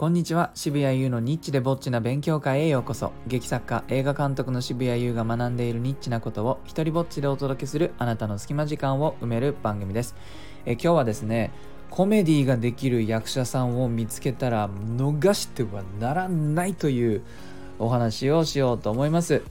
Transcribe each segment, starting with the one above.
こんにちは。渋谷優のニッチでぼっちな勉強会へようこそ。劇作家映画監督の渋谷優が学んでいるニッチなことを一人ぼっちでお届けするあなたの隙間時間を埋める番組です。え今日はですねコメディができる役者さんを見つけたら逃してはならないというお話をしようと思います。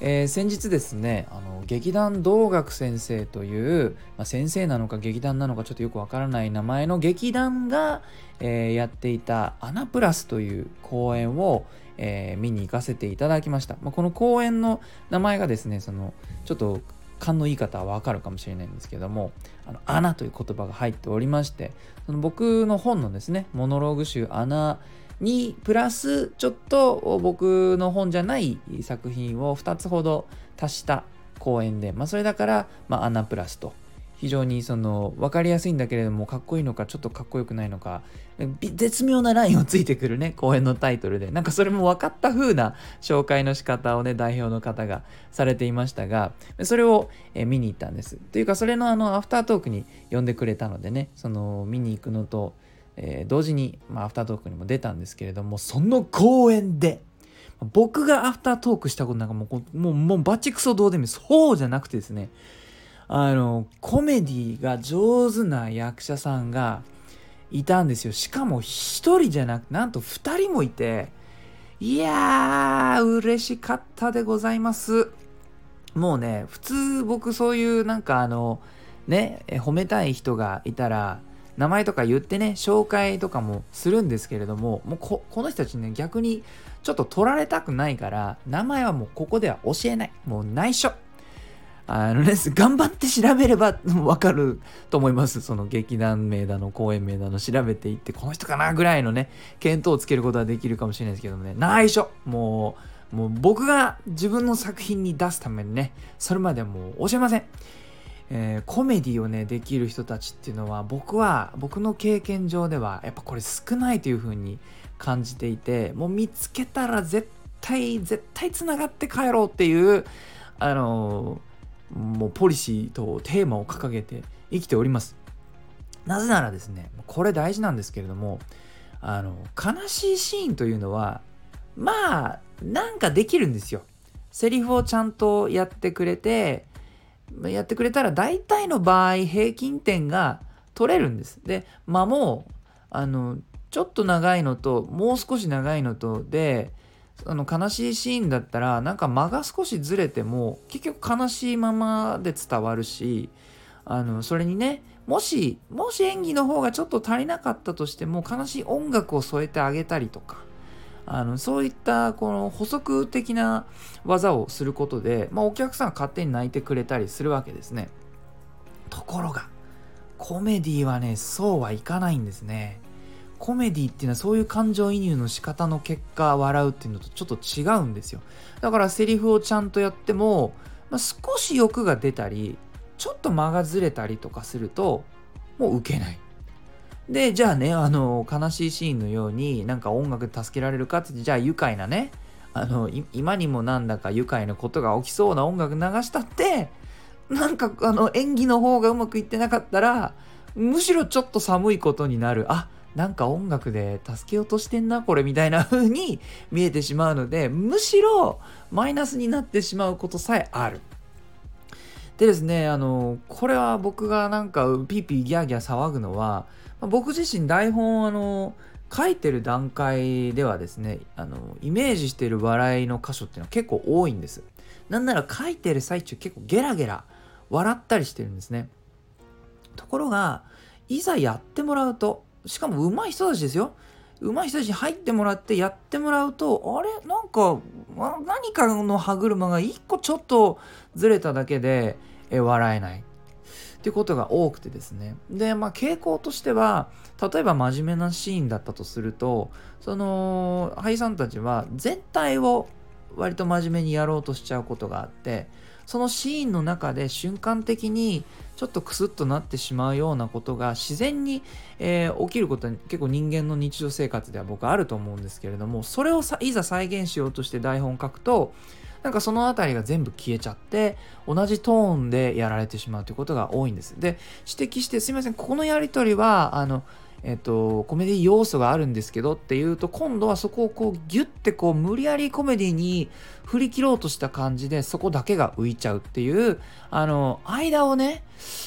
えー、先日ですねあの劇団道楽先生という、まあ、先生なのか劇団なのかちょっとよくわからない名前の劇団が、えー、やっていた「アナプラス」という公演を、えー、見に行かせていただきました、まあ、この公演の名前がですねそのちょっと勘のいい方はわかるかもしれないんですけども「あの穴」という言葉が入っておりましてその僕の本のですねモノローグ集「穴」にプラスちょっと僕の本じゃない作品を2つほど足した公演で、まあ、それだから、まあ、穴プラスと非常にその分かりやすいんだけれどもかっこいいのかちょっとかっこよくないのか。絶妙なラインをついてくるね 公演のタイトルで。なんかそれも分かった風な紹介の仕方をね代表の方がされていましたがそれを見に行ったんです。というかそれのあのアフタートークに呼んでくれたのでねその見に行くのとえー、同時に、まあ、アフタートークにも出たんですけれどもその公演で僕がアフタートークしたことなんかもうもうもうバチクソどうでもいいそうじゃなくてですねあのコメディが上手な役者さんがいたんですよ。しかも1人じゃなくなんと2人もいていやー嬉しかったでございます。もうね普通僕そういうなんかあのね褒めたい人がいたら名前とか言ってね紹介とかもするんですけれどももうこの人たちね逆にちょっと取られたくないから名前はもうここでは教えない。もう内緒。あのね、頑張って調べればわかると思います。その劇団名だの、公演名だの、調べていって、この人かなぐらいのね、見当をつけることはできるかもしれないですけどもね、内緒もう、もう僕が自分の作品に出すためにね、それまではもう教えません。えー、コメディをねできる人たちっていうのは僕は僕の経験上ではやっぱこれ少ないというふうに感じていてもう見つけたら絶対絶対つながって帰ろうっていうあのー、もうポリシーとテーマを掲げて生きておりますなぜならですねこれ大事なんですけれどもあの悲しいシーンというのはまあなんかできるんですよセリフをちゃんとやってくれてやってくれたら大体の場合平均点が取れるんです。で間もあのちょっと長いのともう少し長いのとであの悲しいシーンだったらなんか間が少しずれても結局悲しいままで伝わるしあのそれにねもしもし演技の方がちょっと足りなかったとしても悲しい音楽を添えてあげたりとかあのそういったこの補足的な技をすることで、まあ、お客さんが勝手に泣いてくれたりするわけですね。ところがコメディはねそうはいかないんですね。コメディっていうのはそういう感情移入の仕方の結果笑うっていうのとちょっと違うんですよだからセリフをちゃんとやっても、まあ、少し欲が出たりちょっと間がずれたりとかするともう受けないで、じゃあね、あの、悲しいシーンのように、なんか音楽で助けられるかって、じゃあ愉快なね、あの、今にもなんだか愉快なことが起きそうな音楽流したって、なんかあの演技の方がうまくいってなかったら、むしろちょっと寒いことになる。あ、なんか音楽で助けようとしてんな、これみたいな風に 見えてしまうので、むしろマイナスになってしまうことさえある。でですね、あの、これは僕がなんかピーピーギャーギャー騒ぐのは、僕自身台本あの書いてる段階ではですねあのイメージしてる笑いの箇所っていうのは結構多いんですなんなら書いてる最中結構ゲラゲラ笑ったりしてるんですねところがいざやってもらうとしかも上手い人たちですよ。上手い人たちに入ってもらってやってもらうとあれ？なんか何かの歯車が一個ちょっとずれただけでえ笑えない。っていうことが多くてですね。でまあ傾向としては例えば真面目なシーンだったとするとその俳優さんたちは全体を割と真面目にやろうとしちゃうことがあってそのシーンの中で瞬間的にちょっとクスッとなってしまうようなことが自然に、えー、起きることは結構人間の日常生活では僕はあると思うんですけれどもそれをいざ再現しようとして台本書くとなんかその辺りが全部消えちゃって同じトーンでやられてしまうということが多いんです。で指摘してすいませんここのやり取りはあのえっと、コメディ要素があるんですけどっていうと今度はそこをこうギュッてこう無理やりコメディに振り切ろうとした感じでそこだけが浮いちゃうっていうあの間をね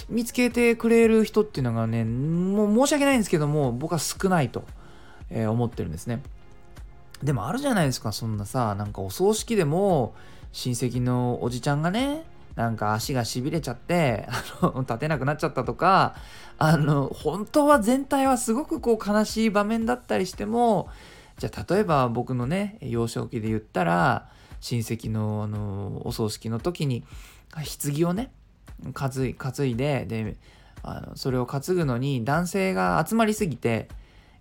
見つけてくれる人っていうのがねもう申し訳ないんですけども僕は少ないと、えー、思ってるんですね。でもあるじゃないですかそんなさなんかお葬式でも親戚のおじちゃんがねなんか足がしびれちゃってあの 立てなくなっちゃったとかあの本当は全体はすごくこう悲しい場面だったりしてもじゃあ例えば僕のね幼少期で言ったら親戚のあのお葬式の時に棺をね担い担いでであのそれを担ぐのに男性が集まりすぎて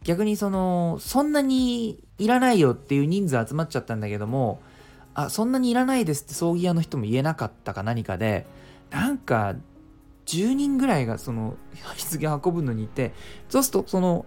逆にそのそんなにいらないよっていう人数集まっちゃったんだけどもあそんなにいらないですって葬儀屋の人も言えなかったか何かでなんか10人ぐらいがその棺運ぶのにいてそうするとその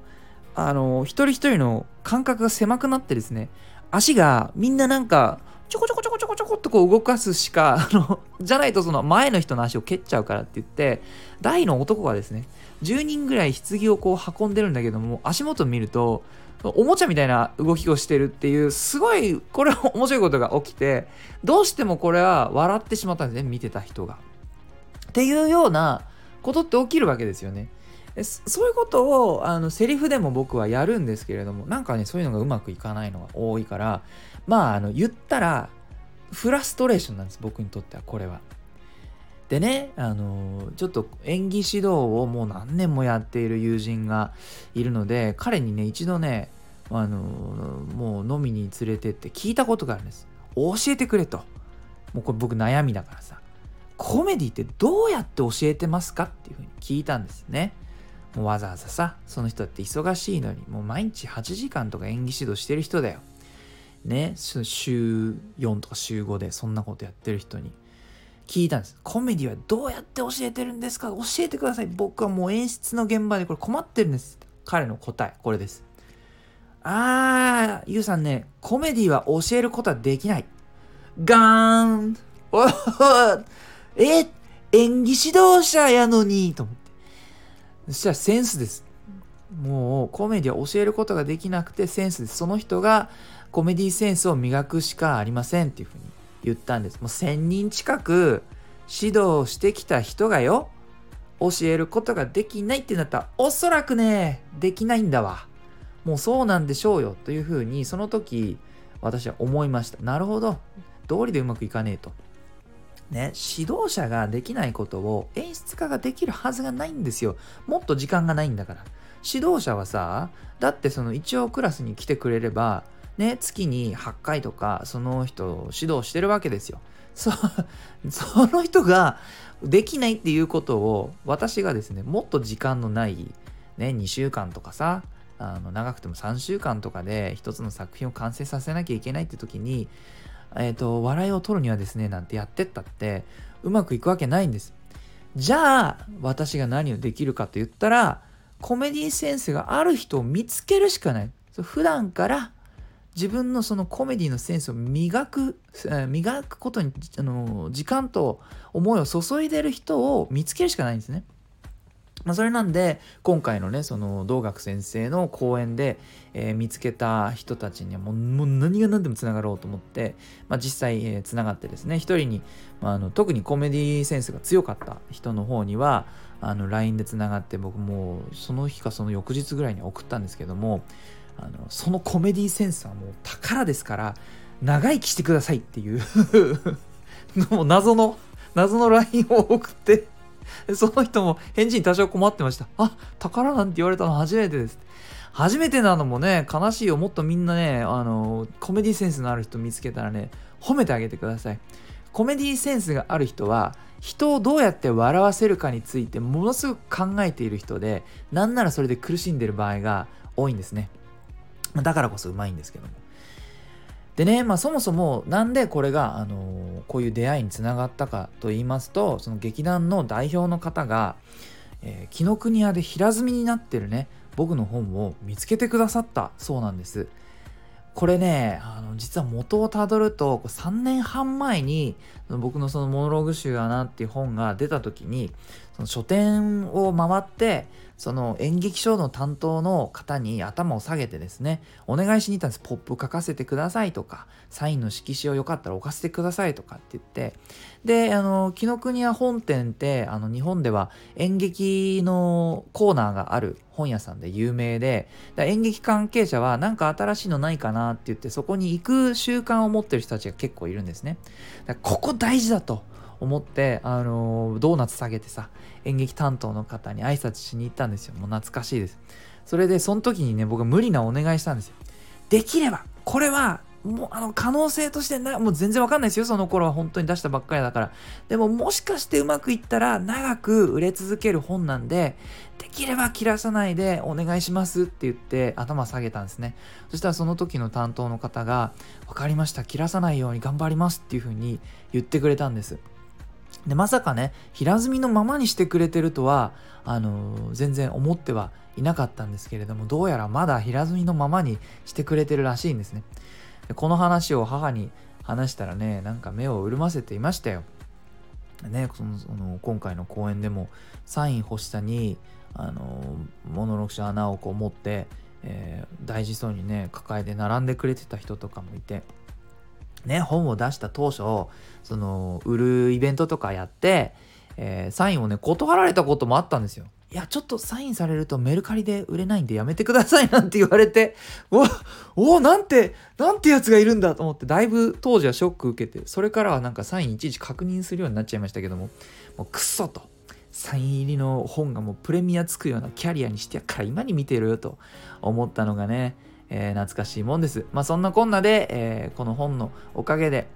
あの一人一人の間隔が狭くなってですね足がみんななんかちょこちょこちょこちょこちょこっとこう動かすしかあのじゃないとその前の人の足を蹴っちゃうからって言って大の男がですね10人ぐらい棺をこう運んでるんだけども足元見るとおもちゃみたいな動きをしてるっていうすごいこれ面白いことが起きてどうしてもこれは笑ってしまったんですね見てた人が。っていうようなことって起きるわけですよね。そういうことをあのセリフでも僕はやるんですけれどもなんかねそういうのがうまくいかないのが多いからまああの言ったらフラストレーションなんです僕にとってはこれは。でねあのちょっと演技指導をもう何年もやっている友人がいるので彼にね一度ねあのもう飲みに連れてって聞いたことがあるんです。教えてくれと。もうこれ僕悩みだからさ。コメディってどうやって教えてますかっていうふうに聞いたんですね。もうわざわざさ、その人だって忙しいのに、もう毎日8時間とか演技指導してる人だよ。ね、週4とか週5でそんなことやってる人に聞いたんです。コメディはどうやって教えてるんですか？教えてください。僕はもう演出の現場でこれ困ってるんです。彼の答え、これです。あー、ゆうさんね、コメディは教えることはできない。ガーンお え演技指導者やのにと思って。そしたらセンスです。もうコメディは教えることができなくてセンスです。その人がコメディセンスを磨くしかありませんっていうふうに言ったんです。もう1000人近く指導してきた人がよ、教えることができないってなったら、おそらくね、できないんだわ。もうそうなんでしょうよというふうに、その時、私は思いました。なるほど。道理でうまくいかねえと。ね、指導者ができないことを演出家ができるはずがないんですよ。もっと時間がないんだから。指導者はさ、だってその一応クラスに来てくれれば、ね、月に8回とかその人を指導してるわけですよ。そ その人ができないっていうことを私がですねもっと時間のない、ね、2週間とかさあの長くても3週間とかで一つの作品を完成させなきゃいけないって時に、えーと、笑いを取るにはですねなんてやってったってうまくいくわけないんです。じゃあ私が何をできるかと言ったらコメディセンスがある人を見つけるしかない。普段から自分のそのコメディのセンスを磨く、磨くことにあの時間と思いを注いでる人を見つけるしかないんですね。まあ、それなんで今回のねその道学先生の講演で、えー、見つけた人たちにはもうもう何が何でもつながろうと思って、まあ、実際、えー、つながってですね一人に、まあ、あの特にコメディセンスが強かった人の方にはあの LINE でつながって僕もうその日かその翌日ぐらいに送ったんですけどもあのそのコメディセンスはもう宝ですから長生きしてくださいっていう もう謎の謎の LINE を送ってその人も返事に多少困ってました。あ宝なんて言われたの初めてです。初めてなのもね悲しいよ。もっとみんなねあのコメディセンスのある人見つけたらね褒めてあげてください。コメディセンスがある人は人をどうやって笑わせるかについてものすごく考えている人でなんならそれで苦しんでる場合が多いんですね。だからこそうまいんですけども。でね、まあ、そもそもなんでこれが、あのー、こういう出会いにつながったかと言いますとその劇団の代表の方がえー、紀ノ国屋で平積みになってるね僕の本を見つけてくださったそうなんですこれねあの実は元をたどると3年半前に僕のそのモノローグ集やなっていう本が出た時にその書店を回ってその演劇賞の担当の方に頭を下げてですねお願いしに行ったんです。ポップ書かせてくださいとかサインの色紙をよかったら置かせてくださいとかって言って。であの紀ノ国屋本店ってあの日本では演劇のコーナーがある本屋さんで有名で。演劇関係者は何か新しいのないかなって言ってそこに行く習慣を持ってる人たちが結構いるんですね。ここ大事だと。思って、あの、ドーナツ下げてさ演劇担当の方に挨拶しに行ったんですよ。もう懐かしいです。それでその時にね僕無理なお願いしたんですよ。できればこれはもうあの可能性としてなもう全然わかんないですよ。その頃は本当に出したばっかりだから。でももしかしてうまくいったら長く売れ続ける本なんでできれば切らさないでお願いしますって言って頭下げたんですね。そしたらその時の担当の方が分かりました。切らさないように頑張りますっていう風に言ってくれたんです。でまさかね平積みのままにしてくれてるとはあの、全然思ってはいなかったんですけれどもどうやらまだ平積みのままにしてくれてるらしいんですね。でこの話を母に話したらねなんか目を潤ませていましたよ。ねそのその今回の公演でもサイン欲しさにあのモノロクシ穴をこう持って、えー、大事そうにね抱えて並んでくれてた人とかもいてね、本を出した当初、その、売るイベントとかやって、えー、サインをね、断られたこともあったんですよ。いや、ちょっとサインされるとメルカリで売れないんでやめてくださいなんて言われて、おおなんて、なんてやつがいるんだと思って、だいぶ当時はショック受けて、それからはなんかサインいちいち確認するようになっちゃいましたけども、もうくっそと。サイン入りの本がもうプレミアつくようなキャリアにしてやっから今に見てるよと思ったのがね、えー、懐かしいもんです。まあそんなこんなで、えー、この本のおかげで、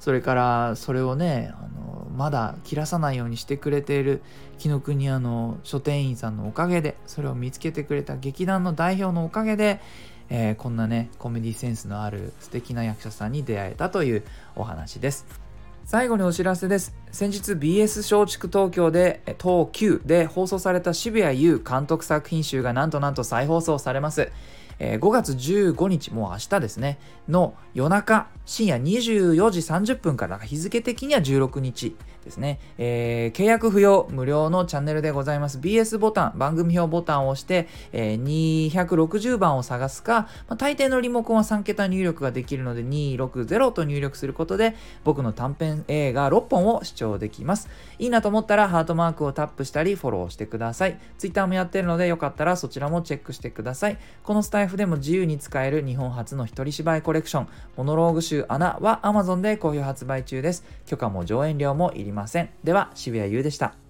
それからそれをね、あのまだ切らさないようにしてくれている紀ノ国屋の書店員さんのおかげで、それを見つけてくれた劇団の代表のおかげで、えー、こんなね、コメディセンスのある素敵な役者さんに出会えたというお話です。最後にお知らせです。先日 BS 松竹東京で東急で放送された渋谷優監督作品集がなんとなんと再放送されます。5月15日、もう明日ですね、の夜中、深夜24時30分から、日付的には16日ですね、えー、契約不要、無料のチャンネルでございます。BS ボタン、番組表ボタンを押して、えー、260番を探すか、まあ、大抵のリモコンは3桁入力ができるので、260と入力することで、僕の短編映画6本を視聴できます。いいなと思ったら、ハートマークをタップしたり、フォローしてください。Twitter もやってるので、よかったらそちらもチェックしてください。このスタイフでも自由に使える日本初の一人芝居コレクション、モノローグ集穴は Amazon で好評発売中です。許可も上演料もいりません。では、渋谷優でした。